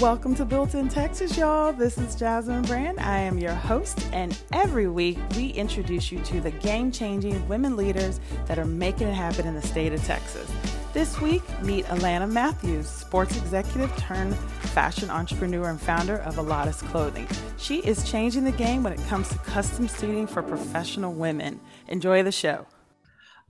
Welcome to Built in Texas, y'all. This is Jasmine Brand. I am your host, and every week we introduce you to the game changing women leaders that are making it happen in the state of Texas. This week, meet Alana Matthews, sports executive turned fashion entrepreneur and founder of Alautus Clothing. She is changing the game when it comes to custom suiting for professional women. Enjoy the show.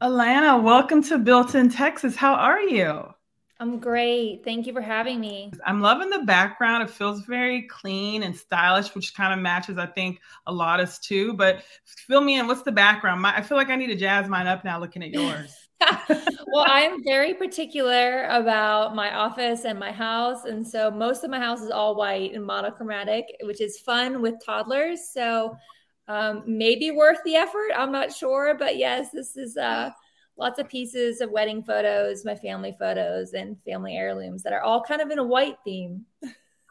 Alana, welcome to Built in Texas. How are you? I'm great. Thank you for having me. I'm loving the background. It feels very clean and stylish, which kind of matches, I think, a lot of us too. But fill me in. What's the background? My, I feel like I need to jazz mine up now looking at yours. well, I'm very particular about my office and my house. And so most of my house is all white and monochromatic, which is fun with toddlers. So um, maybe worth the effort. I'm not sure. But yes, this is. Uh, lots of pieces of wedding photos, my family photos, and family heirlooms that are all kind of in a white theme.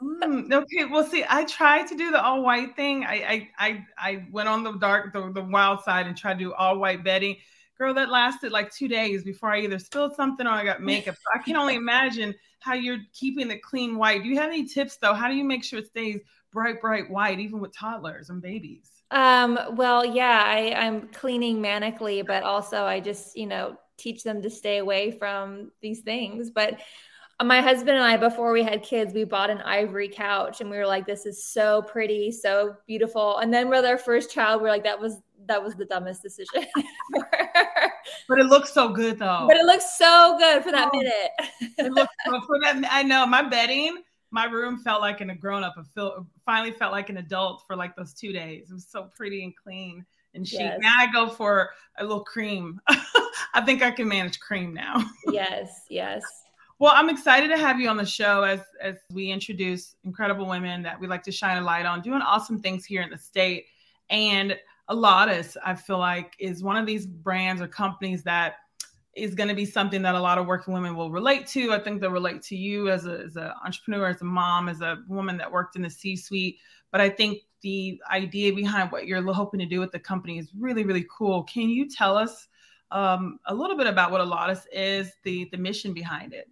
mm, okay, well, see, I tried to do the all white thing. I I I, I went on the dark, the, the wild side, and tried to do all white bedding. Girl, that lasted like two days before I either spilled something or I got makeup. So I can only imagine how you're keeping the clean white. Do you have any tips though? How do you make sure it stays bright, bright white, even with toddlers and babies? Um, well, yeah, I, I'm cleaning manically, but also I just, you know, teach them to stay away from these things. But my husband and I, before we had kids, we bought an ivory couch and we were like, this is so pretty, so beautiful. And then with our first child, we are like, that was that was the dumbest decision But it looks so good though. But it looks so good for that oh, minute. it looks so for that. I know my bedding my room felt like an, a grown up. Finally felt like an adult for like those two days. It was so pretty and clean and chic. Yes. Now I go for a little cream. I think I can manage cream now. yes, yes. Well, I'm excited to have you on the show as as we introduce incredible women that we like to shine a light on, doing awesome things here in the state. And Alautus, I feel like, is one of these brands or companies that is going to be something that a lot of working women will relate to. I think they'll relate to you as a as an entrepreneur, as a mom, as a woman that worked in the C-suite. But I think the idea behind what you're hoping to do with the company is really, really cool. Can you tell us um, a little bit about what Alautus is, the the mission behind it?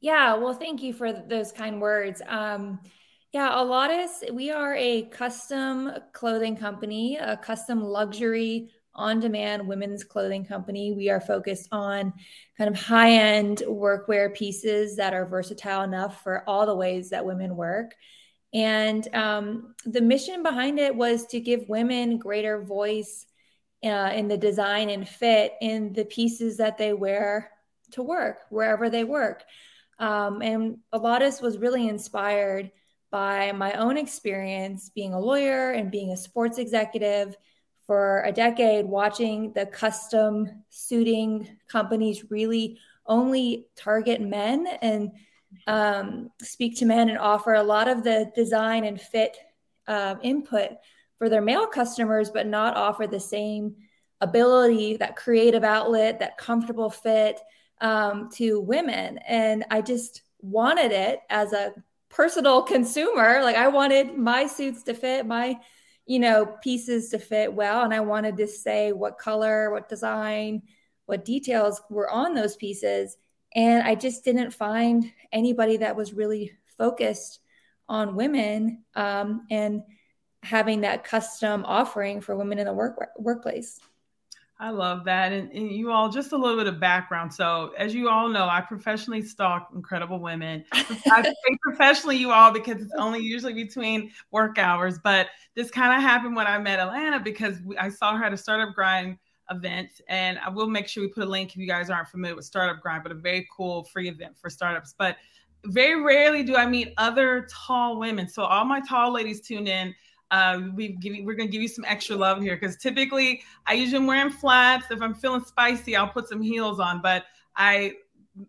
Yeah, well, thank you for those kind words. Um, yeah, Alautus, we are a custom clothing company, a custom luxury on demand women's clothing company. We are focused on kind of high end workwear pieces that are versatile enough for all the ways that women work. And um, the mission behind it was to give women greater voice uh, in the design and fit in the pieces that they wear to work, wherever they work. Um, and Alautus was really inspired by my own experience being a lawyer and being a sports executive for a decade watching the custom suiting companies really only target men and um, speak to men and offer a lot of the design and fit uh, input for their male customers, but not offer the same ability, that creative outlet, that comfortable fit um, to women. And I just wanted it as a personal consumer. Like I wanted my suits to fit my you know, pieces to fit well. And I wanted to say what color, what design, what details were on those pieces. And I just didn't find anybody that was really focused on women um, and having that custom offering for women in the work workplace. I love that. And, and, you all, just a little bit of background. So, as you all know, I professionally stalk incredible women. I say professionally, you all, because it's only usually between work hours. But this kind of happened when I met Alana because we, I saw her at a startup grind event. And I will make sure we put a link if you guys aren't familiar with Startup Grind, but a very cool free event for startups. But very rarely do I meet other tall women. So, all my tall ladies tuned in uh, we we're gonna give you some extra love here because typically I usually am wearing flats. If I'm feeling spicy, I'll put some heels on. But I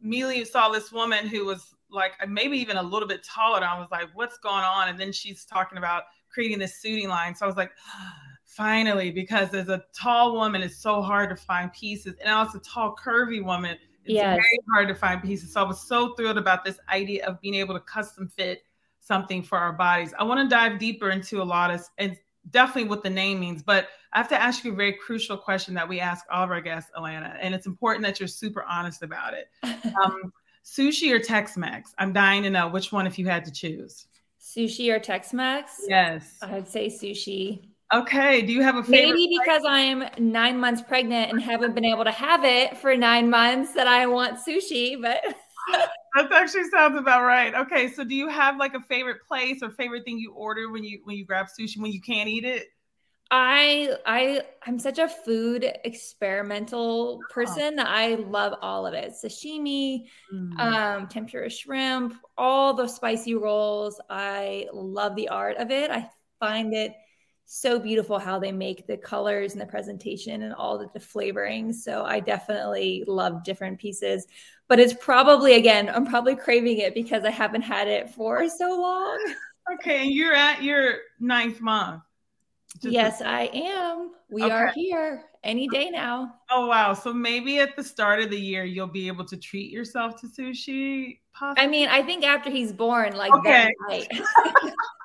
immediately saw this woman who was like maybe even a little bit taller. And I was like, "What's going on?" And then she's talking about creating this suiting line. So I was like, "Finally!" Because as a tall woman, it's so hard to find pieces, and also a tall, curvy woman. It's yes. very hard to find pieces. So I was so thrilled about this idea of being able to custom fit something for our bodies. I want to dive deeper into a lot of and definitely what the name means, but I have to ask you a very crucial question that we ask all of our guests, Alana, and it's important that you're super honest about it. Um, sushi or Tex-Mex? I'm dying to know which one if you had to choose. Sushi or Tex-Mex? Yes. I'd say sushi. Okay. Do you have a favorite? Maybe because I'm nine months pregnant and haven't been able to have it for nine months that I want sushi, but that actually sounds about right. Okay. So do you have like a favorite place or favorite thing you order when you when you grab sushi when you can't eat it? I I I'm such a food experimental person that I love all of it. Sashimi, mm. um, tempura shrimp, all the spicy rolls. I love the art of it. I find it so beautiful how they make the colors and the presentation and all the, the flavorings. So I definitely love different pieces. But it's probably again, I'm probably craving it because I haven't had it for so long. Okay, and you're at your ninth month. Just yes, I am. We okay. are here any day now. Oh wow! So maybe at the start of the year you'll be able to treat yourself to sushi. Possibly? I mean, I think after he's born, like okay.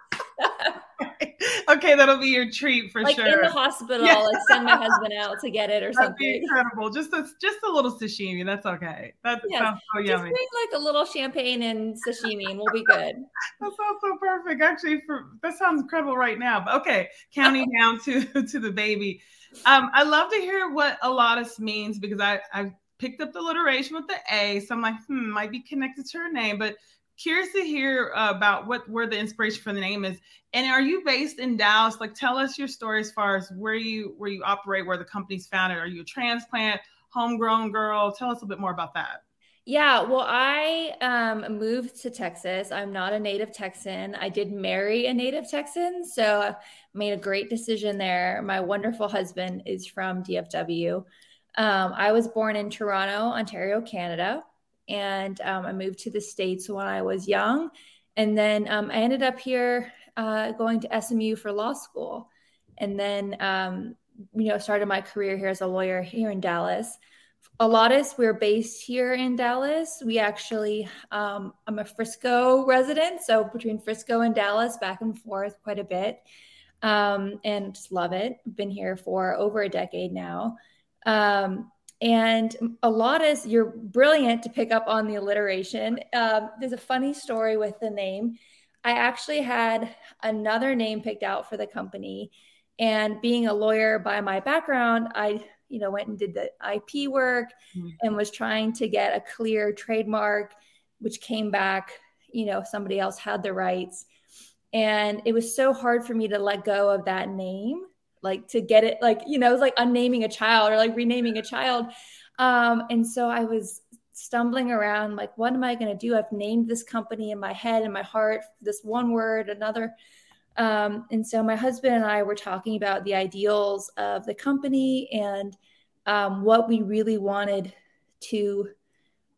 okay, that'll be your treat for like sure. in the hospital, yeah. like send my husband out to get it or That'd something. incredible. Just a just a little sashimi. That's okay. That yes. sounds so just yummy. Just like a little champagne and sashimi, and we'll be good. that sounds so perfect. Actually, for that sounds incredible right now. But okay, counting down to to the baby. Um, I love to hear what Alautus means because I I picked up the alliteration with the A, so I'm like, hmm, might be connected to her name, but curious to hear about what where the inspiration for the name is. And are you based in dallas? Like tell us your story as far as where you where you operate where the company's founded. Are you a transplant homegrown girl? Tell us a bit more about that. Yeah well i um, moved to texas. I'm not a native texan. I did marry a native texan so I made a great decision there. My wonderful husband is from dfw um, i was born in toronto ontario canada and um, I moved to the States when I was young. And then um, I ended up here uh, going to SMU for law school. And then, um, you know, started my career here as a lawyer here in Dallas. Alautus, we're based here in Dallas. We actually, um, I'm a Frisco resident, so between Frisco and Dallas, back and forth quite a bit, um, and just love it. Been here for over a decade now. Um, and a lot is you're brilliant to pick up on the alliteration. Um, there's a funny story with the name. I actually had another name picked out for the company. And being a lawyer by my background, I you know went and did the IP work mm-hmm. and was trying to get a clear trademark, which came back, you know, somebody else had the rights. And it was so hard for me to let go of that name like to get it like you know it was like unnaming a child or like renaming a child. Um and so i was stumbling around like what am i going to do? I've named this company in my head and my heart this one word another. Um, and so my husband and i were talking about the ideals of the company and um, what we really wanted to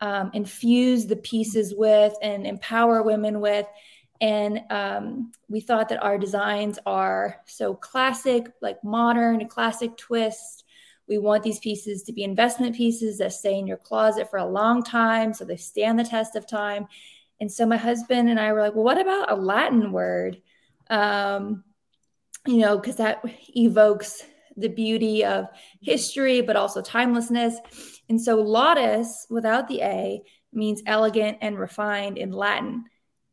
um, infuse the pieces with and empower women with and um, we thought that our designs are so classic, like modern, a classic twist. We want these pieces to be investment pieces that stay in your closet for a long time, so they stand the test of time. And so my husband and I were like, well, what about a Latin word? Um, you know, because that evokes the beauty of history, but also timelessness. And so lautus, without the A, means elegant and refined in Latin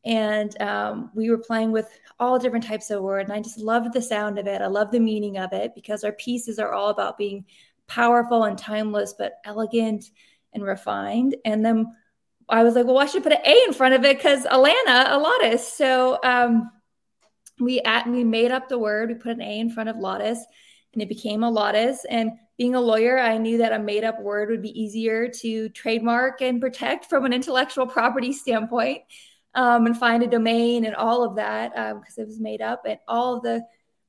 and um, we were playing with all different types of words and i just loved the sound of it. I love the meaning of it because our pieces are all about being powerful and timeless but elegant and refined. And then i was like well i should put an a in front of it because alana Alautus so um, we at we made up the word we put an a in front of lautus and it became Alautus and being a lawyer i knew that a made up word would be easier to trademark and protect from an intellectual property standpoint um, and find a domain and all of that because um, it was made up and all of the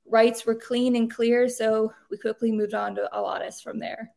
rights were clean and clear. So we quickly moved on to Alautus from there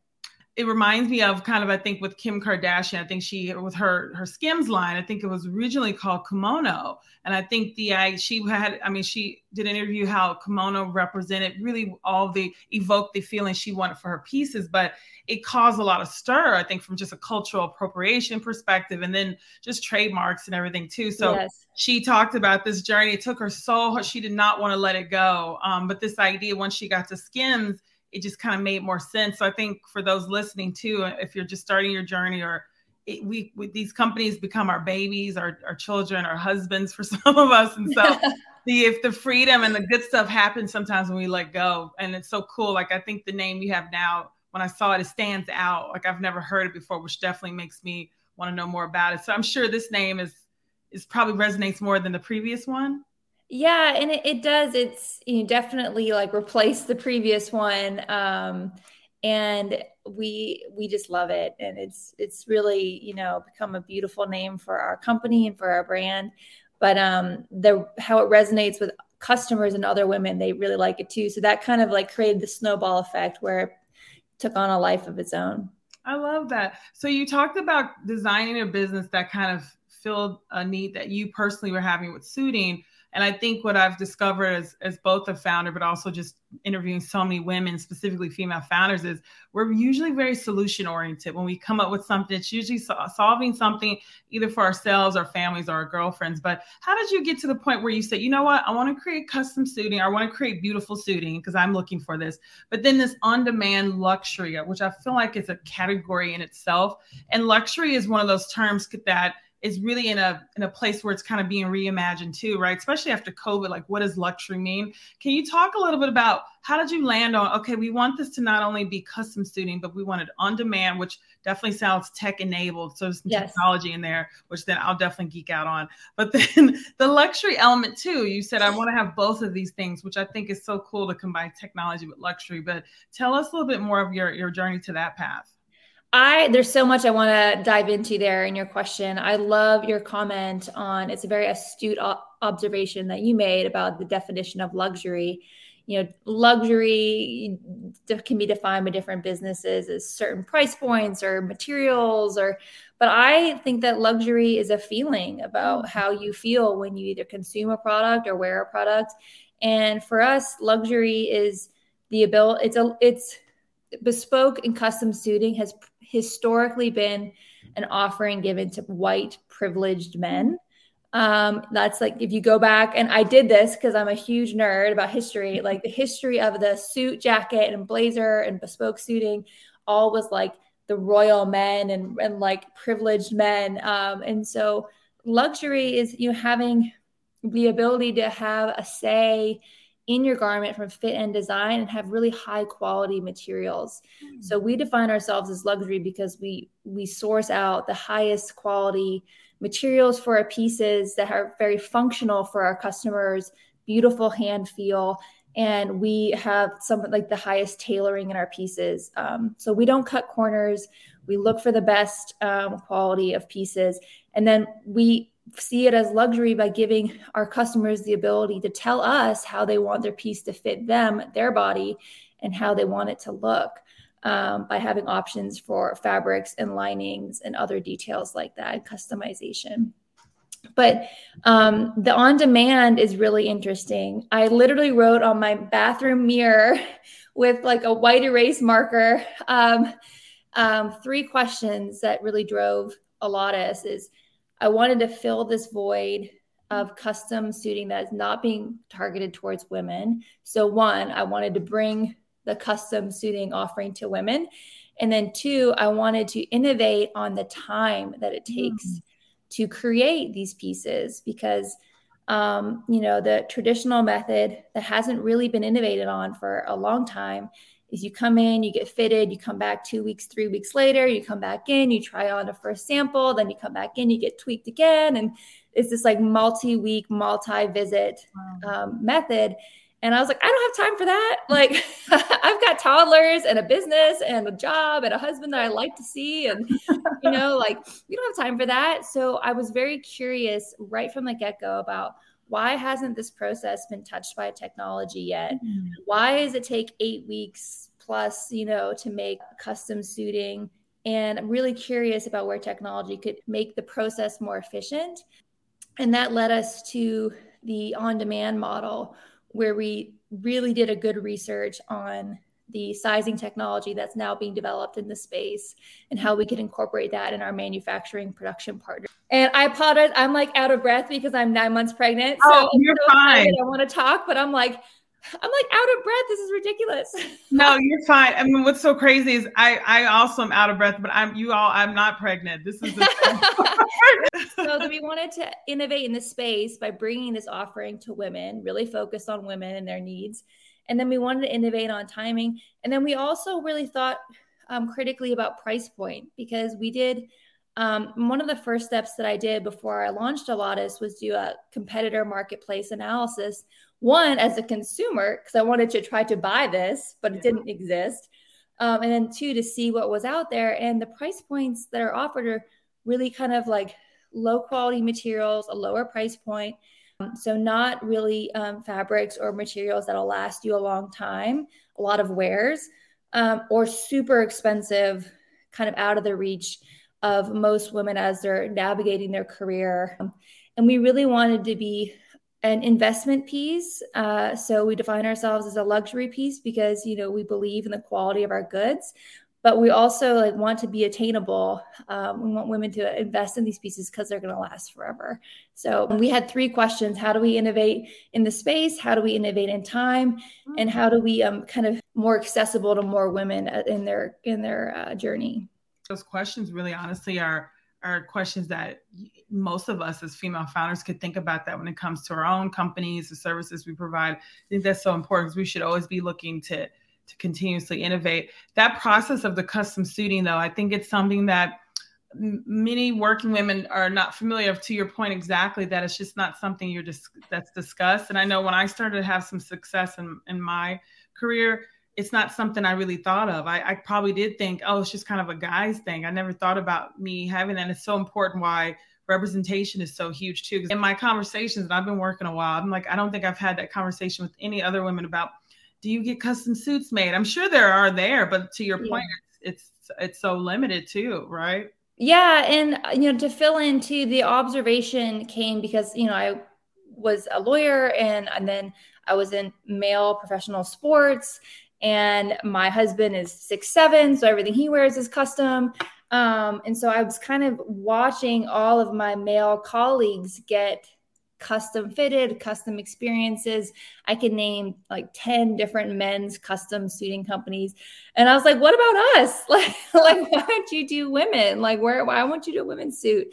it reminds me of kind of I think with Kim Kardashian. I think she with her her Skims line. I think it was originally called Kimono, and I think the I she had. I mean, she did an interview how kimono represented really all the evoked the feeling she wanted for her pieces, but it caused a lot of stir. I think from just a cultural appropriation perspective, and then just trademarks and everything too. So yes. she talked about this journey. It took her so she did not want to let it go. Um, but this idea once she got to Skims it just kind of made more sense. So I think for those listening too, uh, if you're just starting your journey or it, we, we, these companies become our babies, our, our children, our husbands for some of us. And so the if the freedom and the good stuff happens sometimes when we let go. And it's so cool. Like I think the name you have now, when I saw it, it stands out. Like I've never heard it before, which definitely makes me want to know more about it. So I'm sure this name is is probably resonates more than the previous one. Yeah, and it, it does. It's you know, definitely like replace the previous one. Um, and we we just love it and it's it's really you know become a beautiful name for our company and for our brand but um the how it resonates with customers and other women they really like it too so that kind of like created the snowball effect where it took on a life of its own i love that so you talked about designing a business that kind of filled a need that you personally were having with suiting and I think what I've discovered as, as both a founder, but also just interviewing so many women, specifically female founders, is we're usually very solution oriented. When we come up with something, it's usually so- solving something either for ourselves, our families, or our girlfriends. But how did you get to the point where you said, you know what, I want to create custom suiting, I want to create beautiful suiting because I'm looking for this. But then this on demand luxury, which I feel like is a category in itself. And luxury is one of those terms that is really in a in a place where it's kind of being reimagined too, right? Especially after COVID, like what does luxury mean? Can you talk a little bit about how did you land on okay, we want this to not only be custom suiting, but we want it on demand, which definitely sounds tech enabled. So there's some yes. technology in there, which then I'll definitely geek out on. But then the luxury element too, you said I want to have both of these things, which I think is so cool to combine technology with luxury. But tell us a little bit more of your your journey to that path. I there's so much I want to dive into there in your question. I love your comment on it's a very astute observation that you made about the definition of luxury. You know, luxury can be defined by different businesses as certain price points or materials or but I think that luxury is a feeling about mm. how you feel when you either consume a product or wear a product. And for us, luxury is the ability it's a it's bespoke and custom suiting has historically been an offering given to white privileged men. Um, that's like if you go back, and I did this because I'm a huge nerd about history, like the history of the suit, jacket, and blazer and bespoke suiting, all was like the royal men and, and like privileged men. Um, and so luxury is you know, having the ability to have a say in your garment from fit and design and have really high quality materials. Mm. So we define ourselves as luxury because we we source out the highest quality materials for our pieces that are very functional for our customers, beautiful hand feel, and we have some like the highest tailoring in our pieces. Um, so we don't cut corners. We look for the best um, quality of pieces, and then we see it as luxury by giving our customers the ability to tell us how they want their piece to fit them, their body, and how they want it to look um, by having options for fabrics and linings and other details like that, customization. But um, the on demand is really interesting. I literally wrote on my bathroom mirror with like a white erase marker um, um, three questions that really drove a lot of us is I wanted to fill this void of custom suiting that is not being targeted towards women. So, one, I wanted to bring the custom suiting offering to women. And then, two, I wanted to innovate on the time that it takes mm. to create these pieces because, um, you know, the traditional method that hasn't really been innovated on for a long time is you come in, you get fitted, you come back two weeks, three weeks later, you come back in, you try on a first sample, then you come back in, you get tweaked again. And it's this like multi week, multi visit wow. um, method. And I was like, I don't have time for that. Like, I've got toddlers and a business and a job and a husband that I like to see. And, you know, like, we don't have time for that. So I was very curious right from the get go about why hasn't this process been touched by technology yet? Mm-hmm. Why does it take eight weeks plus, you know, to make custom suiting? And I'm really curious about where technology could make the process more efficient. And that led us to the on demand model, where we really did a good research on the sizing technology that's now being developed in the space and how we could incorporate that in our manufacturing production partner. And I apologize, I'm like out of breath because I'm nine months pregnant. So oh, you're so fine. I want to talk, but I'm like, I'm like out of breath. This is ridiculous. no, you're fine. I mean, what's so crazy is I I also am out of breath, but I'm you all I'm not pregnant. This is so we wanted to innovate in this space by bringing this offering to women, really focused on women and their needs. And then we wanted to innovate on timing. And then we also really thought um, critically about price point because we did um, one of the first steps that I did before I launched Alautus was do a competitor marketplace analysis. One, as a consumer, because I wanted to try to buy this, but it didn't exist. Um, and then two, to see what was out there. And the price points that are offered are really kind of like low quality materials, a lower price point. Um, so, not really um, fabrics or materials that'll last you a long time, a lot of wears, um, or super expensive, kind of out of the reach of most women as they're navigating their career. And we really wanted to be an investment piece. Uh, so we define ourselves as a luxury piece because you know we believe in the quality of our goods, but we also like want to be attainable. Um, we want women to invest in these pieces because they're going to last forever. So we had three questions: How do we innovate in the space? How do we innovate in time? And how do we um, kind of more accessible to more women uh, in their in their uh, journey? Those questions really, honestly, are are questions that most of us as female founders could think about that when it comes to our own companies, the services we provide. I think that's so important we should always be looking to to continuously innovate. That process of the custom suiting, though, I think it's something that many working women are not familiar to your point exactly that it's just not something you're just that's discussed and i know when i started to have some success in, in my career it's not something I really thought of. I, I, probably did think, oh, it's just kind of a guy's thing. I never thought about me having that. It's so important why representation is so huge too. In my conversations, and I've been working a while, I'm like, I don't think I've had that conversation with any other women about, do you get custom suits made? I'm sure there are there, but to your yeah. point, it's, it's it's so limited too, right? Yeah, and you know, to fill into the observation came because you know I was a lawyer and and then I was in male professional sports and my husband is six seven, so everything he wears is custom. Um, and so I was kind of watching all of my male colleagues get custom fitted, custom experiences. I can name like 10 different men's custom suiting companies. And I was like, what about us? Like, like why don't you do women? Like, where why won't you do a women's suit?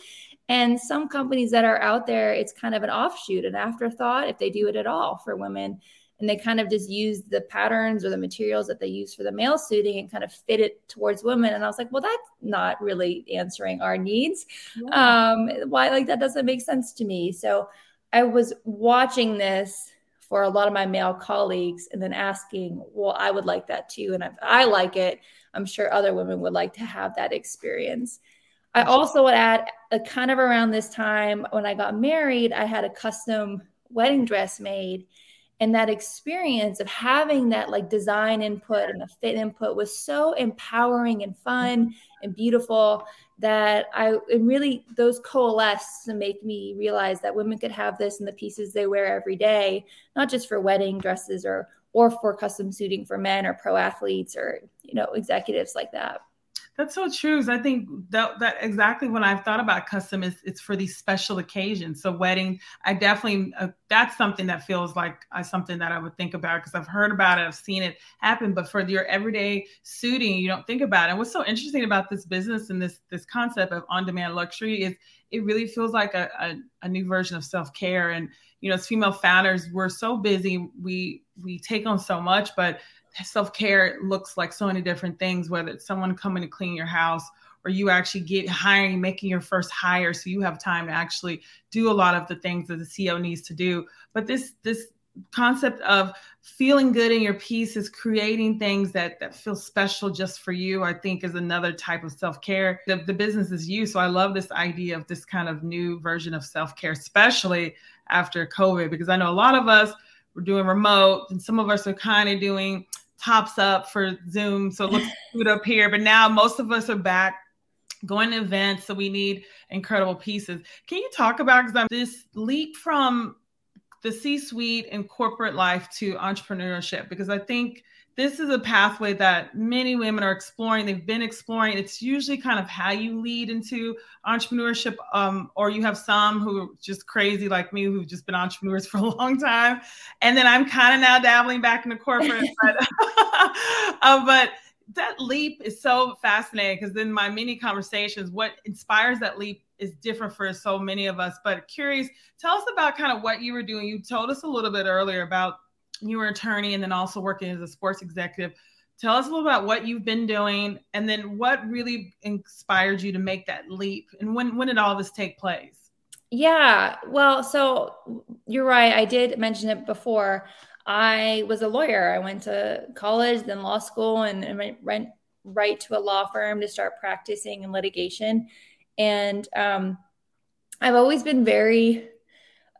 And some companies that are out there, it's kind of an offshoot, an afterthought, if they do it at all for women and they kind of just use the patterns or the materials that they use for the male suiting and kind of fit it towards women and i was like well that's not really answering our needs yeah. um why like that doesn't make sense to me so i was watching this for a lot of my male colleagues and then asking well i would like that too. And if i like it i'm sure other women would like to have that experience. I also would add a kind of around this time when i got married i had a custom wedding dress made. And that experience of having that like design input and the fit input was so empowering and fun mm-hmm. And beautiful that I and really those coalesce to make me realize that women could have this in the pieces they wear every day, not just for wedding dresses or or for custom suiting for men or pro athletes or you know executives like that. That's so true. I think that that exactly when I've thought about custom is it's for these special occasions. So wedding, I definitely uh, that's something that feels like uh, something that I would think about because I've heard about it, I've seen it happen. But for your everyday suiting, you don't think about it. And what's so interesting about this business and this this concept of on-demand luxury is it really feels like a, a, a new version of self-care. And you know, as female founders, we're so busy, we we take on so much, but self care looks like so many different things, whether it's someone coming to clean your house or you actually get hiring, making your first hire, so you have time to actually do a lot of the things that the CEO needs to do. But this this concept of feeling good in your piece is creating things that that feel special just for you i think is another type of self-care. The, the business is you. So i love this idea of this kind of new version of self-care especially after covid because i know a lot of us we're doing remote and some of us are kind of doing tops up for Zoom. So look good up here. But now most of us are back going to events. So we need incredible pieces. Can you talk about this leap from the C suite and corporate life to entrepreneurship? Because I think this is a pathway that many women are exploring. They've been exploring. It's usually kind of how you lead into entrepreneurship, um, or you have some who are just crazy like me who've just been entrepreneurs for a long time. And then I'm kind of now dabbling back into corporate. but, uh, but that leap is so fascinating because in my many conversations, what inspires that leap is different for so many of us. But curious, tell us about kind of what you were doing. You told us a little bit earlier about you were attorney and then also working as a sports executive. Tell us a little about what you've been doing and then what really inspired you to make that leap and when when did all this take place? Yeah, well, so you're right. I did mention it before. I was a lawyer. I went to college, then law school, and, and went right to a law firm to start practicing in litigation. And um, I've always been very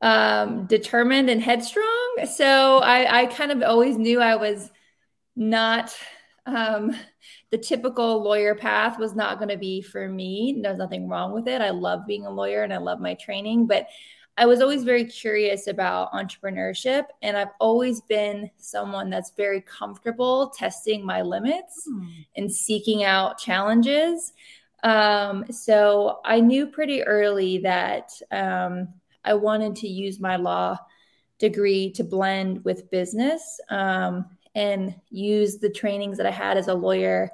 um, determined and headstrong. So I, I kind of always knew I was not um, the typical lawyer path was not going to be for me. There's nothing wrong with it. I love being a lawyer and I love my training, but I was always very curious about entrepreneurship. And I've always been someone that's very comfortable testing my limits hmm. and seeking out challenges. Um, so I knew pretty early that um, I wanted to use my law degree to blend with business um, and use the trainings that I had as a lawyer.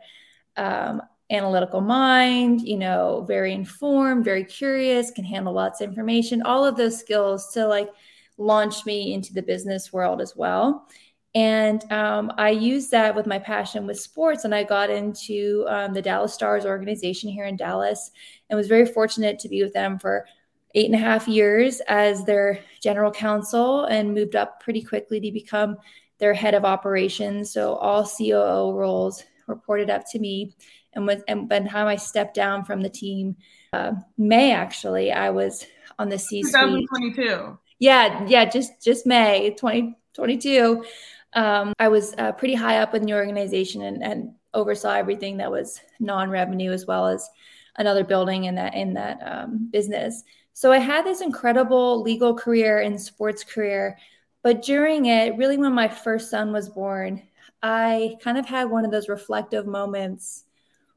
Um, analytical mind, you know, very informed, very curious, can handle lots of information, all of those skills to like launch me into the business world as well. And um, I used that with my passion with sports, and I got into um, the Dallas Stars organization here in Dallas, and was very fortunate to be with them for eight and a half years as their general counsel and moved up pretty quickly to become their head of operations. So all COO roles reported up to me. And, was, and by the time I stepped down from the team, uh, May actually, I was on the C suite. 2022. Yeah, yeah, just just May 2022. Um, I was uh, pretty high up in the organization and, and oversaw everything that was non-revenue as well as another building in that in that um, business. So I had this incredible legal career and sports career. But during it, really, when my first son was born, I kind of had one of those reflective moments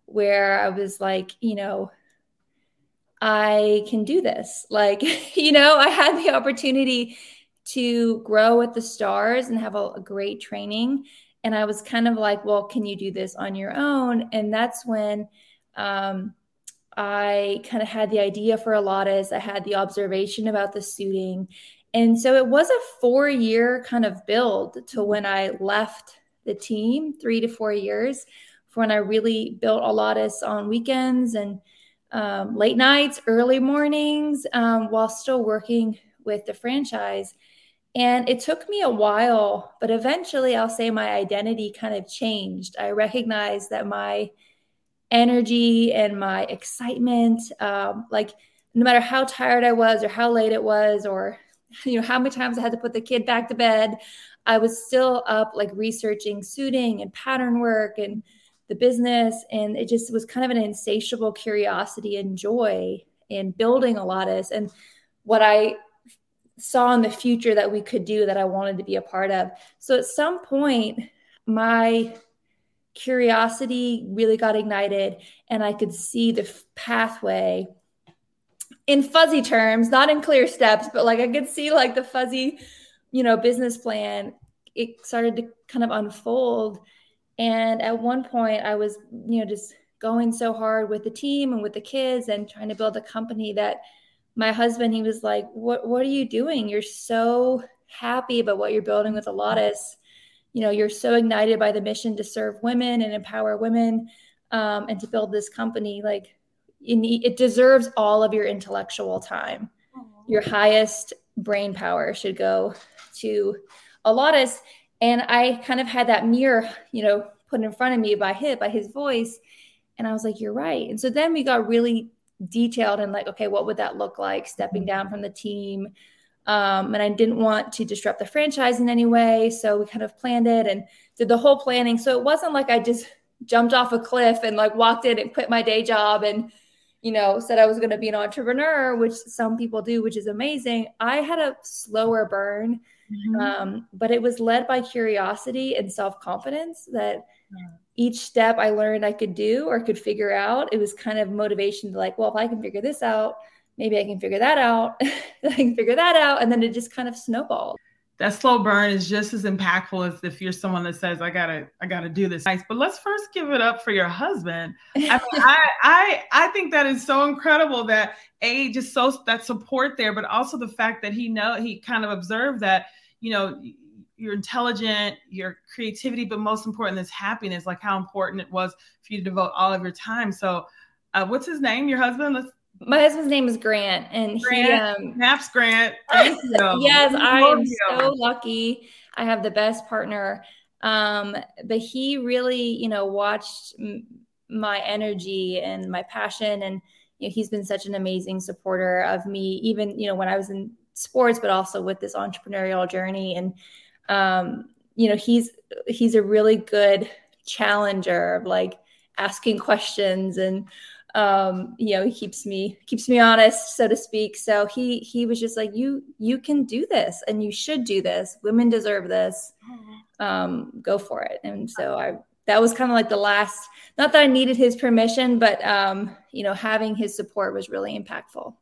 where I was like, you know, I can do this. Like, you know, I had the opportunity to grow with the stars and have a, a, great training. And I was kind of like, well, can you do this on your own? And that's when um, I kind of had the idea for Alautus. I had the observation about the suiting. And so it was a four year kind of build to when I left the team, three to four years, for when I really built Alautus on weekends and um, late nights, early mornings, um, while still working with the franchise. And it took me a while, but eventually I'll say my identity kind of changed. I recognized that my energy and my excitement. Um, like no matter how tired I was or how late it was or you know how many times I had to put the kid back to bed, I was still up like researching suiting and pattern work and the business and it just was kind of an insatiable curiosity and joy in building Alautus and what I saw in the future that we could do that I wanted to be a part of. So at some point my curiosity really got ignited and I could see the f- pathway in fuzzy terms, not in clear steps, but like I could see like the fuzzy, you know, business plan. It started to kind of unfold. And at one point, I was, you know, just going so hard with the team and with the kids and trying to build a company that my husband, he was like, What what are you doing? You're so happy about what you're building with Alautus you know you're so ignited by the mission to serve women and empower women um, and to build this company like need, it deserves all of your intellectual time. Your highest brain power should go to Alautus and i kind of had that mirror you know put in front of me by him by his voice. And i was like you're right. And so then we got really detailed and like okay what would that look like? Stepping down from the team um, and I didn't want to disrupt the franchise in any way. So we kind of planned it and did the whole planning. So it wasn't like I just jumped off a cliff and like walked in and quit my day job and, you know, said I was going to be an entrepreneur, which some people do, which is amazing. I had a slower burn Mm-hmm. Um, but it was led by curiosity and self confidence that each step I learned I could do or could figure out, it was kind of motivation to like, well, if I can figure this out, maybe I can figure that out. I can figure that out. And then it just kind of snowballed. That slow burn is just as impactful as if you're someone that says, I gotta, I gotta do this. Nice. But let's first give it up for your husband. I, mean, I, I, I think that is so incredible that a just so that support there, but also the fact that he know he kind of observed that, you know, you're intelligent, your creativity, but most important is happiness, like how important it was for you to devote all of your time. So, uh, what's his name? Your husband? Let's my husband's name is Grant, and Grant, he um, Naps Grant. Thank you. yes, I am so lucky. I have the best partner. Um, but he really, you know, watched m- my energy and my passion, and you know, he's been such an amazing supporter of me, even you know when I was in sports, but also with this entrepreneurial journey. And um, you know, he's he's a really good challenger of like asking questions and um, you know, he keeps me keeps me honest, so to speak. So he he was just like, you you can do this, and you should do this. Women deserve this. Um, go for it. And so I that was kind of like the last. Not that I needed his permission, but um, you know, having his support was really impactful.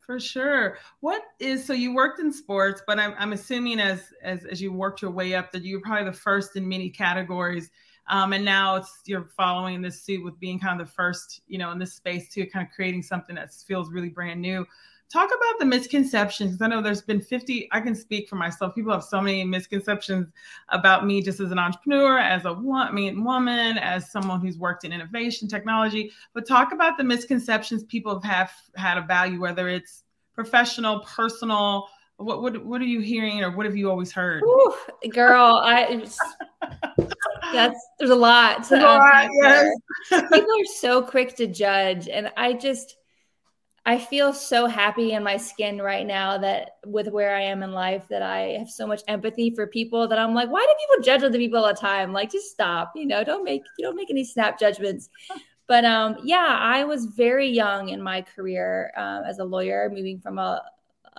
For sure. What is so you worked in sports, but I'm I'm assuming as as as you worked your way up that you were probably the first in many categories um, and now it's you're following this suit with being kind of the first, you know, in this space too, kind of creating something that feels really brand new. Talk about the misconceptions. I know there's been 50, I can speak for myself. People have so many misconceptions about me just as an entrepreneur, as a I mean, woman, as someone who's worked in innovation, technology. But talk about the misconceptions people have had about you, whether it's professional, personal, what what what are you hearing or what have you always heard? Ooh, girl, I that's there's a lot. To a lot yes. People are so quick to judge, and I just I feel so happy in my skin right now that with where I am in life that I have so much empathy for people that I'm like, why do people judge other people all the time? Like, just stop. You know, don't make you don't make any snap judgments. But um, yeah, I was very young in my career um, as a lawyer, moving from a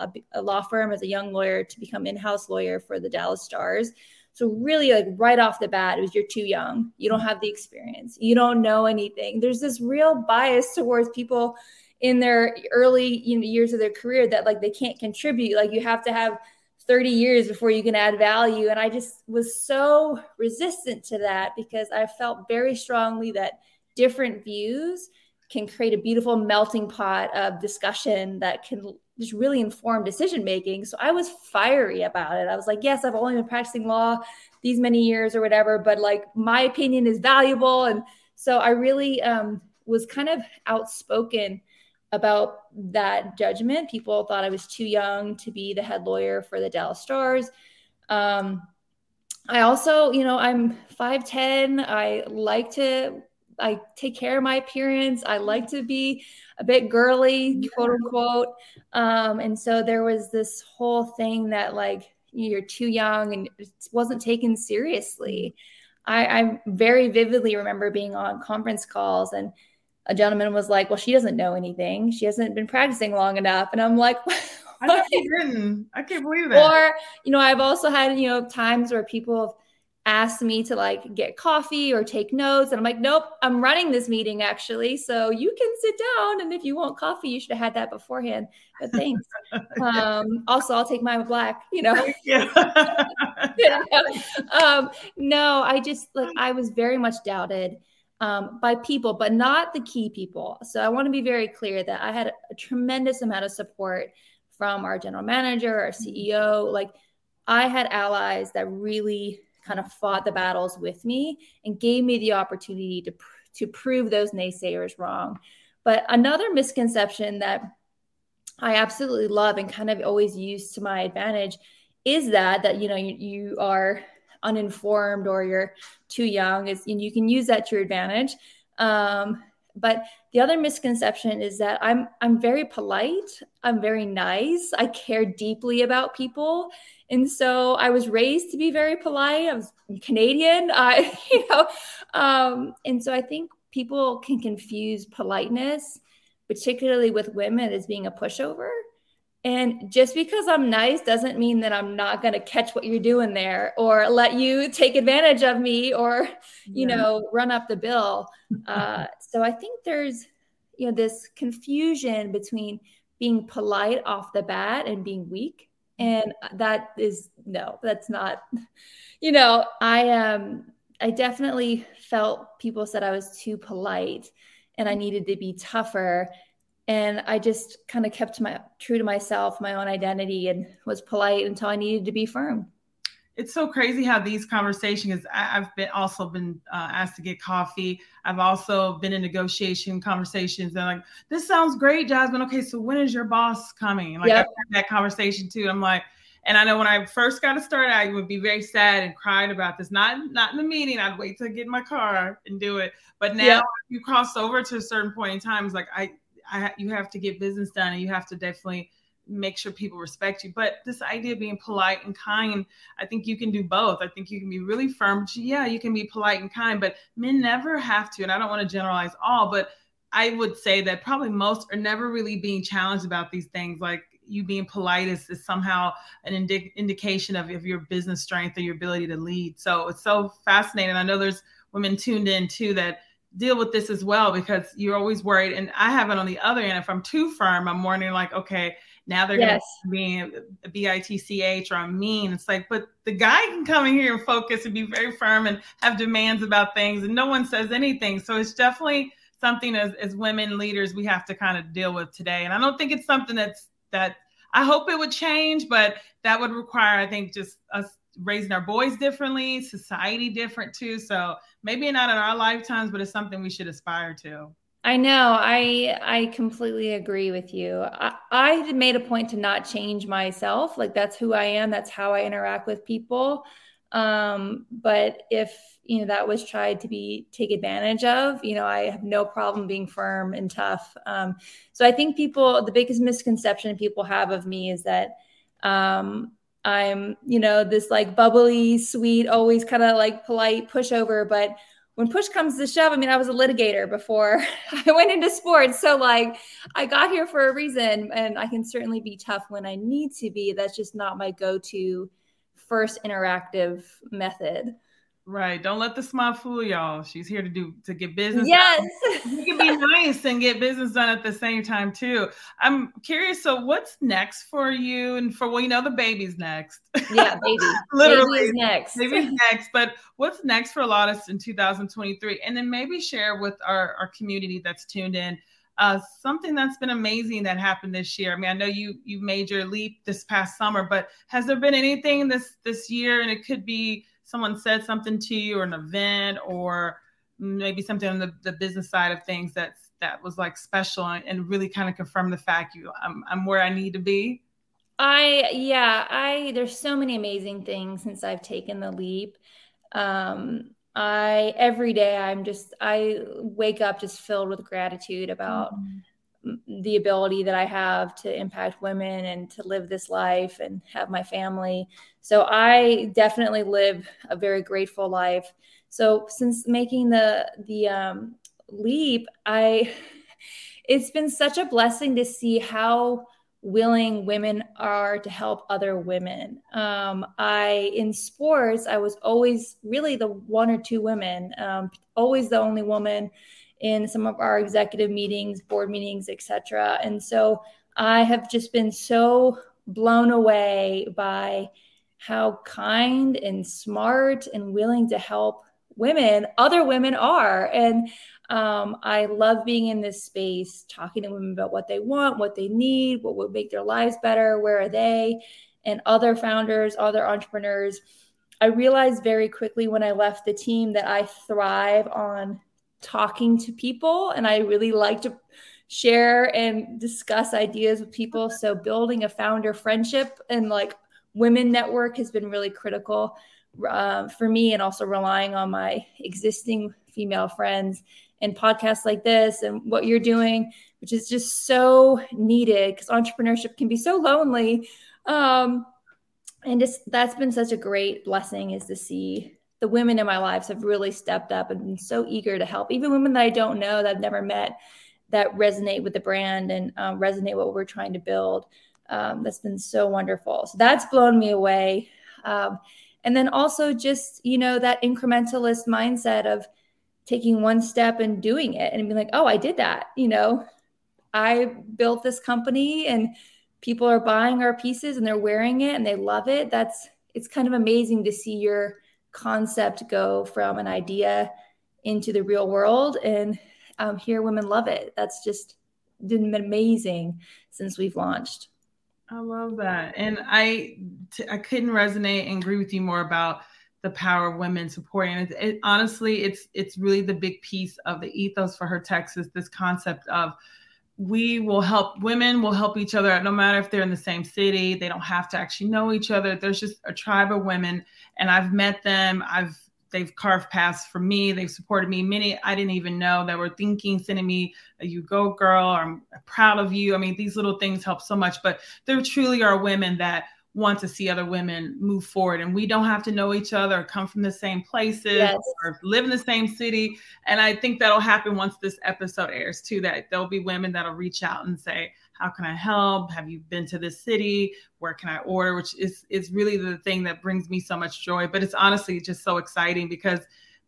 a, a law firm as a young lawyer to become in-house lawyer for the Dallas Stars. So really, like right off the bat, it was you're too young. You don't have the experience. You don't know anything. There's this real bias towards people in their early you know, years of their career that like they can't contribute. Like you have to have 30 years before you can add value. And I just was so resistant to that because I felt very strongly that different views can create a beautiful melting pot of discussion that can just really informed decision making. So I was fiery about it. I was like, yes, I've only been practicing law these many years or whatever, but like my opinion is valuable. And so I really um, was kind of outspoken about that judgment. People thought I was too young to be the head lawyer for the Dallas Stars. Um, I also, you know, I'm 5'10. I like to I take care of my appearance. I like to be a bit girly, quote unquote. Um, and so there was this whole thing that like you're too young and it wasn't taken seriously. I, I very vividly remember being on conference calls and a gentleman was like, "Well, she doesn't know anything. She hasn't been practicing long enough." And I'm like, "I didn't. I can't believe it. Or, you know, I've also had you know times where people have asked me to like get coffee or take notes. And I'm like, nope, I'm running this meeting actually. So you can sit down. And if you want coffee, you should have had that beforehand. But thanks. um, also, I'll take mine black, you know. um, no, I just like, I was very much doubted. Um, by people, but not the key people. So I want to be very clear that I had a, a tremendous amount of support from our general manager, our CEO. Like I had allies that really kind of fought the battles with me and gave me the opportunity to to prove those naysayers wrong. But another misconception that I absolutely love and kind of always use to my advantage is that that you know you, you are uninformed or you're too young is and you can use that to your advantage. Um, but the other misconception is that I'm I'm very polite, I'm very nice, I care deeply about people, and so I was raised to be very polite. I was Canadian, I you know, um, and so I think people can confuse politeness, particularly with women, as being a pushover. And just because I'm nice doesn't mean that I'm not going to catch what you're doing there or let you take advantage of me or, you yeah. know, run up the bill. Uh, so I think there's, you know, this confusion between being polite off the bat and being weak. And that is no, that's not, you know, I um I definitely felt people said I was too polite and I needed to be tougher and i just kind of kept my true to myself my own identity and was polite until i needed to be firm it's so crazy how these conversations i've been also been uh, asked to get coffee i've also been in negotiation conversations and like this sounds great jasmine okay so when is your boss coming like yep. i've had that conversation too i'm like and I know when I first got to start, I would be very sad and cried about this. Not not in the meeting. I'd wait to get in my car and do it. But now you cross over to a certain point in time, it's like I I, you have to get business done and you have to definitely make sure people respect you. But this idea of being polite and kind, I think you can do both. I think you can be really firm. Yeah, you can be polite and kind, but men never have to. And I don't want to generalize all, but I would say that probably most are never really being challenged about these things. Like you being polite is, is somehow an indi- indication of, of your business strength or your ability to lead. So it's so fascinating. I know there's women tuned in too that deal with this as well because you're always worried. And I have it on the other end. If I'm too firm, I'm wondering like, okay, now they're yes. going to be B I T C H or I'm mean. It's like, but the guy can come in here and focus and be very firm and have demands about things, and no one says anything. So it's definitely something as as women leaders we have to kind of deal with today. And I don't think it's something that's that I hope it would change, but that would require, I think, just us raising our boys differently, society different too. So maybe not in our lifetimes, but it's something we should aspire to. I know. I I completely agree with you. I, I made a point to not change myself. Like that's who I am. That's how I interact with people. Um, but if you know that was tried to be take advantage of, you know, I have no problem being firm and tough. Um, so I think people, the biggest misconception people have of me is that um, I'm, you know, this like bubbly, sweet, always kind of like polite pushover. But when push comes to shove, I mean, I was a litigator before I went into sports. So, like, I got here for a reason, and I can certainly be tough when I need to be. That's just not my go to first interactive method. Right. Don't let the smile fool y'all. She's here to do to get business. Yes. you can be nice and get business done at the same time too. I'm curious. So what's next for you and for well, you know, the baby's next. Yeah, baby. Literally baby's next. Baby's next. But what's next for Alautus in 2023? And then maybe share with our, our community that's tuned in. Uh, something that's been amazing that happened this year. I mean, I know you you made your leap this past summer, but has there been anything this this year? And it could be someone said something to you or an event or maybe something on the, the business side of things that's that was like special and really kind of confirmed the fact you I'm, I'm where I need to be? I yeah, I there's so many amazing things since I've taken the leap. Um I every day I'm just I wake up just filled with gratitude about mm-hmm the ability that I have to impact women and to live this life and have my family. So I definitely live a very grateful life. So since making the the um, leap, I it's been such a blessing to see how willing women are to help other women. Um, I in sports, I was always really the one or two women, um, always the only woman in some of our executive meetings, board meetings, etc. And so I have just been so blown away by how kind and smart and willing to help women other women are. And um, i love being in this space talking to women about what they want what they need what would make their lives better where are they? And other founders other entrepreneurs. I realized very quickly when i left the team that i thrive on talking to people and I really like to share and discuss ideas with people. So building a founder friendship and like women network has been really critical uh, for me and also relying on my existing female friends and podcasts like this and what you're doing, which is just so needed because entrepreneurship can be so lonely. Um, and just that's been such a great blessing is to see the women in my lives have really stepped up and been so eager to help, even women that I don't know that I've never met that resonate with the brand and um, resonate what we're trying to build. Um, that's been so wonderful. So that's blown me away. Um, and then also just, you know, that incrementalist mindset of taking one step and doing it and being like, oh, I did that. You know, I built this company and people are buying our pieces and they're wearing it and they love it. That's, it's kind of amazing to see your concept go from an idea into the real world and um, hear women love it. That's just been amazing since we've launched. I love that. And I t- I couldn't resonate and agree with you more about the power of women supporting it, it, honestly it's it's really the big piece of the ethos for her texas this concept of we will help women will help each other no matter if they're in the same city they don't have to actually know each other there's just a tribe of women and i've met them i've they've carved paths for me. They've supported me. Many I didn't even know that were thinking, sending me, "You go, girl." I'm proud of you. I mean, these little things help so much. But there truly are women that want to see other women move forward, and we don't have to know each other, or come from the same places, yes. or live in the same city. And I think that'll happen once this episode airs too. That there'll be women that'll reach out and say, how can I help? Have you been to this city? Where can I order? Which is is really the thing that brings me so much joy. But it's honestly just so exciting because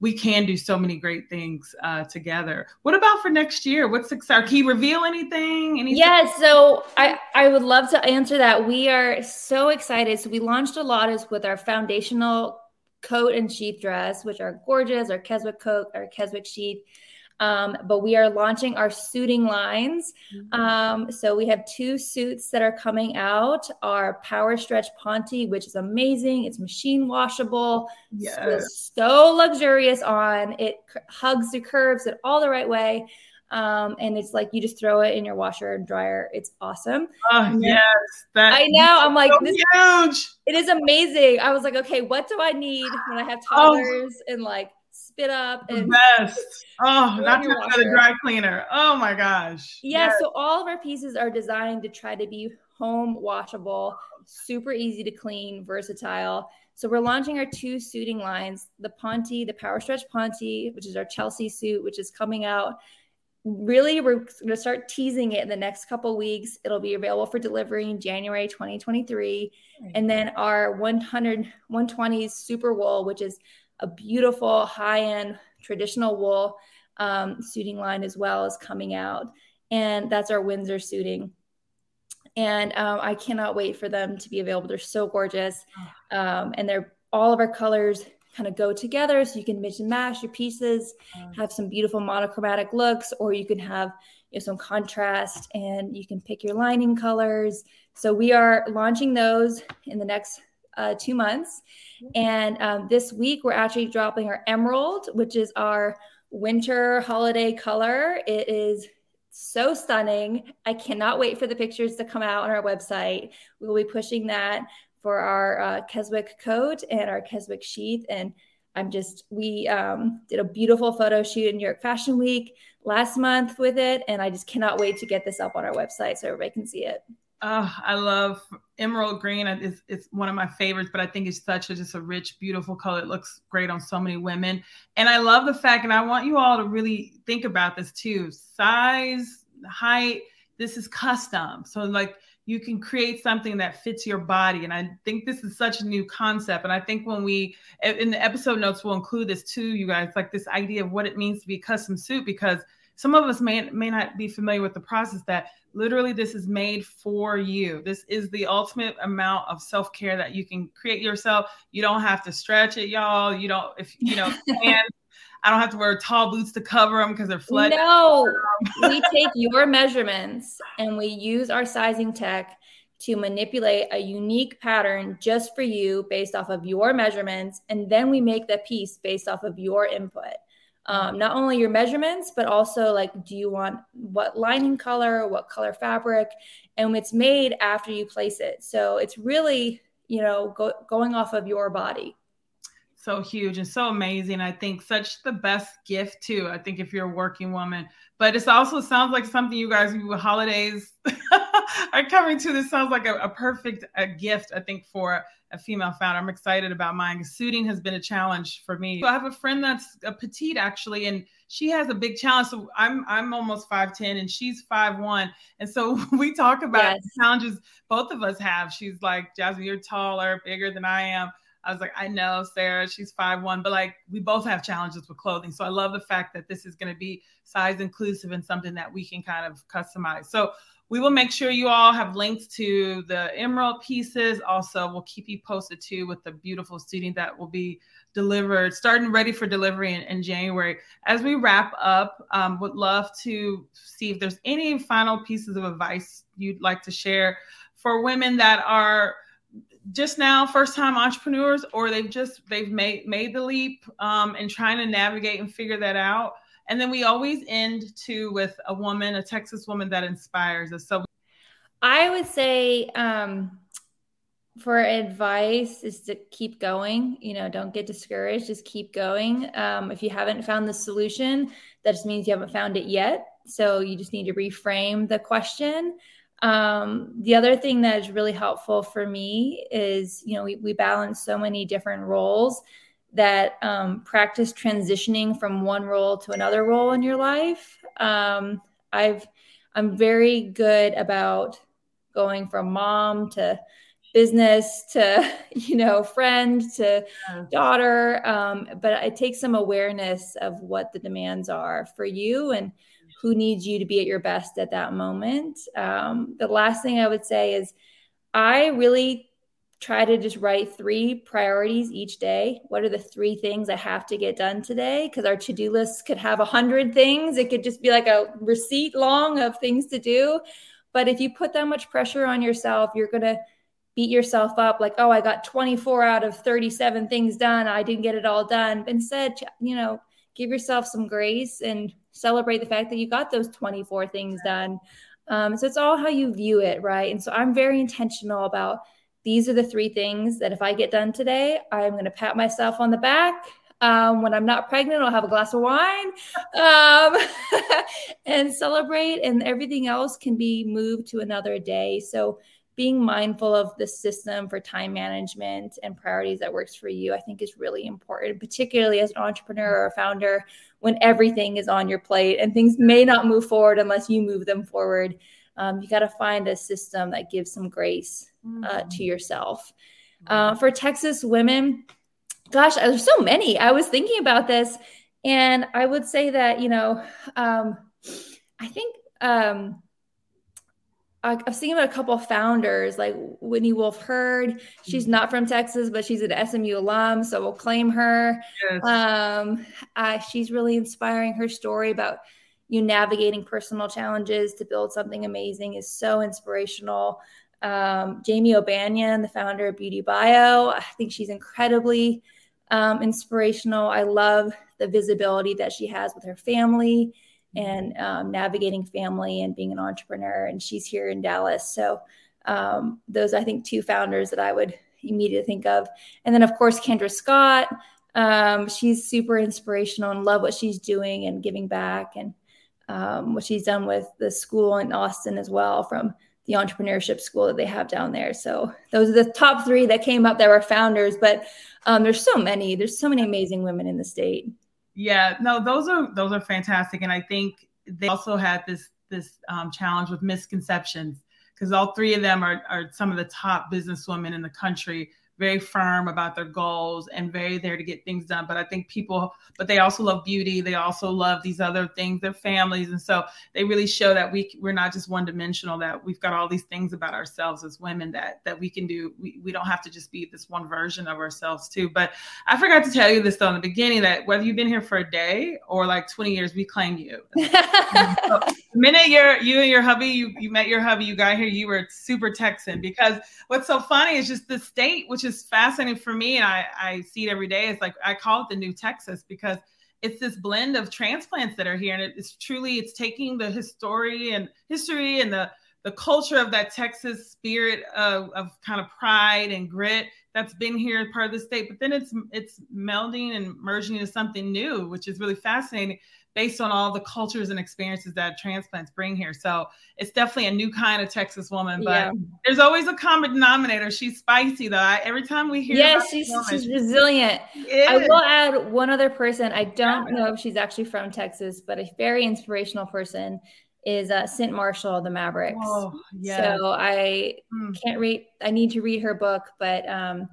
we can do so many great things uh, together. What about for next year? What's exciting? Can you reveal anything? anything? Yeah, so I, I would love to answer that. We are so excited. So we launched Alautus with our foundational coat and sheath dress, which are gorgeous, our Keswick coat, our Keswick sheath. Um, but we are launching our suiting lines. Mm-hmm. Um, so we have two suits that are coming out our Power Stretch Ponte, which is amazing. It's machine washable, yes. so luxurious on. It hugs the curves it all the right way. Um, and it's like you just throw it in your washer and dryer. It's awesome. Oh yes, that I know. I'm like, so this, huge. It is amazing. I was like, okay, what do I need when I have oh. toddlers oh. and like spit up and best. Oh, not just for the dry cleaner. Oh my gosh. Yeah, yes. so all of our pieces are designed to try to be home washable, super easy to clean, versatile. So we're launching our two suiting lines, the Ponte, the Power Stretch Ponte, which is our Chelsea suit, which is coming out. Really, we're going to start teasing it in the next couple weeks. It'll be available for delivery in January 2023. And then our 100 120s super wool, which is a beautiful high-end traditional wool um, suiting line as well is coming out. And that's our windsor suiting. And um, i cannot wait for them to be available. They're so gorgeous. Um, and they're all of our colors kind of go together so you can mix and match your pieces have some beautiful monochromatic looks or you can have you know, some contrast and you can pick your lining colors. So we are launching those in the next uh, two months. And um, this week, we're actually dropping our emerald, which is our winter holiday color. It is so stunning. I cannot wait for the pictures to come out on our website. We will be pushing that for our uh, Keswick coat and our Keswick sheath. And I'm just, we um, did a beautiful photo shoot in New York Fashion Week last month with it. And I just cannot wait to get this up on our website so everybody can see it. Oh, I love emerald green. It's, it's one of my favorites, but I think it's such a just a rich, beautiful color. It looks great on so many women. And I love the fact, and I want you all to really think about this too. Size, height, this is custom. So like you can create something that fits your body. And I think this is such a new concept. And I think when we in the episode notes, we'll include this too, you guys, like this idea of what it means to be custom suit because some of us may may not be familiar with the process that literally this is made for you. This is the ultimate amount of self-care that you can create yourself. You don't have to stretch it y'all. You don't if you know and i don't have to wear tall boots to cover them because they're flooded. No we take your measurements and we use our sizing tech to manipulate a unique pattern just for you based off of your measurements and then we make the piece based off of your input um, not only your measurements, but also like, do you want what lining color, what color fabric, and it's made after you place it. So it's really, you know, go, going off of your body. So huge and so amazing. I think such the best gift too. I think if you're a working woman, but it also sounds like something you guys with holidays. are coming to. This sounds like a, a perfect a gift, I think, for a female founder. I'm excited about mine. Suiting has been a challenge for me. So I have a friend that's a petite actually, and she has a big challenge. So I'm I'm almost 5'10 and she's 5'1. And so we talk about yes. challenges both of us have. She's like, Jasmine, you're taller, bigger than I am. I was like, I know Sarah, she's five one, but like we both have challenges with clothing. So I love the fact that this is going to be size inclusive and something that we can kind of customize. So we will make sure you all have links to the emerald pieces. Also, we'll keep you posted too with the beautiful suiting that will be delivered, starting ready for delivery in, in January. As we wrap up, um, would love to see if there's any final pieces of advice you'd like to share for women that are just now first time entrepreneurs or they've just they've made made the leap um, and trying to navigate and figure that out and then we always end too with a woman a texas woman that inspires us. So i would say um, for advice is to keep going you know don't get discouraged just keep going. Um, if you haven't found the solution that just means you haven't found it yet. So you just need to reframe the question. Um, the other thing that is really helpful for me is, you know, we, we balance so many different roles that um, practice transitioning from one role to another role in your life. Um, I've, I'm very good about going from mom to business to you know friend to daughter um, but it takes some awareness of what the demands are for you and who needs you to be at your best at that moment. Um, the last thing I would say is I really try to just write three priorities each day. What are the three things I have to get done today? Because our to do list could have a hundred things. It could just be like a receipt long of things to do. But if you put that much pressure on yourself, you're going to beat yourself up like, oh, I got 24 out of 37 things done. I didn't get it all done. Instead, you know, give yourself some grace and celebrate the fact that you got those 24 things done. Um, so it's all how you view it, right? And so I'm very intentional about these are the three things that if I get done today, I'm going to pat myself on the back. Um, when I'm not pregnant, I'll have a glass of wine um, and celebrate, and everything else can be moved to another day. So being mindful of the system for time management and priorities that works for you, I think is really important, particularly as an entrepreneur or a founder when everything is on your plate and things may not move forward unless you move them forward. Um, you got to find a system that gives some grace uh, to mm-hmm. yourself. Uh, for Texas women, gosh, there's so many. I was thinking about this, and I would say that, you know, um, I think. Um, I, have seen a couple founders like Whitney Wolfe Herd. She's not from Texas, but she's an SMU alum, so we'll claim her. Yes. Um, uh, she's really inspiring. Her story about you navigating personal challenges to build something amazing is so inspirational. Um, Jamie O'Banion, the founder of Beauty Bio, I think she's incredibly um, inspirational. I love the visibility that she has with her family and um, navigating family and being an entrepreneur. And she's here in Dallas. So um, those, I think, two founders that I would immediately think of. And then, of course, Kendra Scott. Um, she's super inspirational and love what she's doing and giving back and um, what she's done with the school in Austin as well from the entrepreneurship school that they have down there. So those are the top three that came up that were founders, but um, there's so many, there's so many amazing women in the state. Yeah, no, those are those are fantastic, and I think they also had this this um, challenge with misconceptions because all three of them are are some of the top businesswomen in the country very firm about their goals and very there to get things done. But I think people, but they also love beauty. They also love these other things, their families. And so they really show that we, we're not just one dimensional, that we've got all these things about ourselves as women that, that we can do. We, we don't have to just be this one version of ourselves too. But I forgot to tell you this though in the beginning that whether you've been here for a day or like 20 years, we claim you. so the minute you're, you and your hubby, you, you met your hubby, you got here, you were super Texan because what's so funny is just the state, which is is fascinating for me, and I, I see it every day. It's like I call it the new Texas because it's this blend of transplants that are here, and it's truly it's taking the history and history and the the culture of that Texas spirit of, of kind of pride and grit that's been here part of the state, but then it's it's melding and merging into something new, which is really fascinating based on all the cultures and experiences that transplants bring here. So it's definitely a new kind of Texas woman, but yeah. there's always a common denominator. She's spicy though. I, every time we hear, yes, she's, woman, she's resilient. I will add one other person. I don't yeah. know if she's actually from Texas, but a very inspirational person is uh, Cynt Marshall, the Mavericks. Oh, yeah. So I mm. can't read. I need to read her book, but um,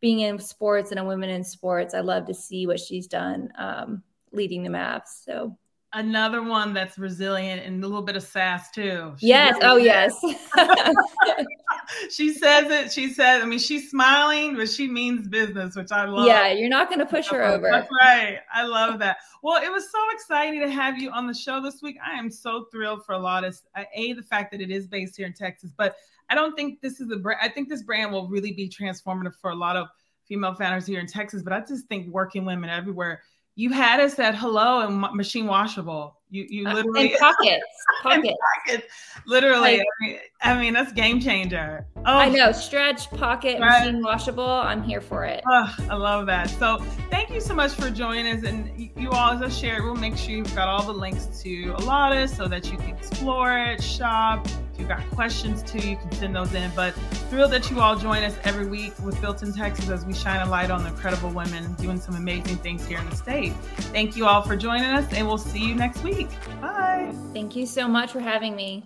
being in sports and a woman in sports, I love to see what she's done um, leading the Mavs. So another one that's resilient and a little bit of sass too. She yes. Really oh, yes. she says it. She says, I mean, she's smiling, but she means business, which I love. Yeah, you're not going to push her over. That's right. I love that. Well, it was so exciting to have you on the show this week. I am so thrilled for Alautus. Uh, a, the fact that it is based here in Texas, but I don't think this is a brand. I think this brand will really be transformative for a lot of female founders here in Texas, but I just think working women everywhere you had us at hello and machine washable. You you uh, literally and pockets, pockets, pockets. Literally, like, I, mean, I, mean, that's game changer. Oh, I know, stretch, pocket, machine washable. I'm here for it. Oh, I love that. So thank you so much for joining us, and you all, as I shared, we'll make sure you've got all the links to Alautus so that you can explore it, shop if you've got questions too, you can send those in. But thrilled that you all join us every week with Built in Texas as we shine a light on the incredible women doing some amazing things here in the state. Thank you all for joining us, and we'll see you next week. Bye. Thank you so much for having me.